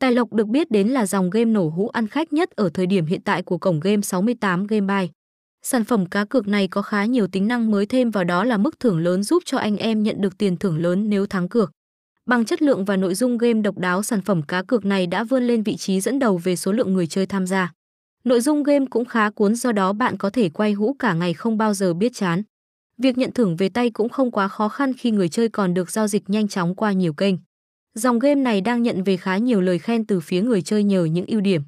Tài lộc được biết đến là dòng game nổ hũ ăn khách nhất ở thời điểm hiện tại của cổng game 68 Game Buy. Sản phẩm cá cược này có khá nhiều tính năng mới thêm vào đó là mức thưởng lớn giúp cho anh em nhận được tiền thưởng lớn nếu thắng cược. Bằng chất lượng và nội dung game độc đáo, sản phẩm cá cược này đã vươn lên vị trí dẫn đầu về số lượng người chơi tham gia. Nội dung game cũng khá cuốn do đó bạn có thể quay hũ cả ngày không bao giờ biết chán. Việc nhận thưởng về tay cũng không quá khó khăn khi người chơi còn được giao dịch nhanh chóng qua nhiều kênh. Dòng game này đang nhận về khá nhiều lời khen từ phía người chơi nhờ những ưu điểm.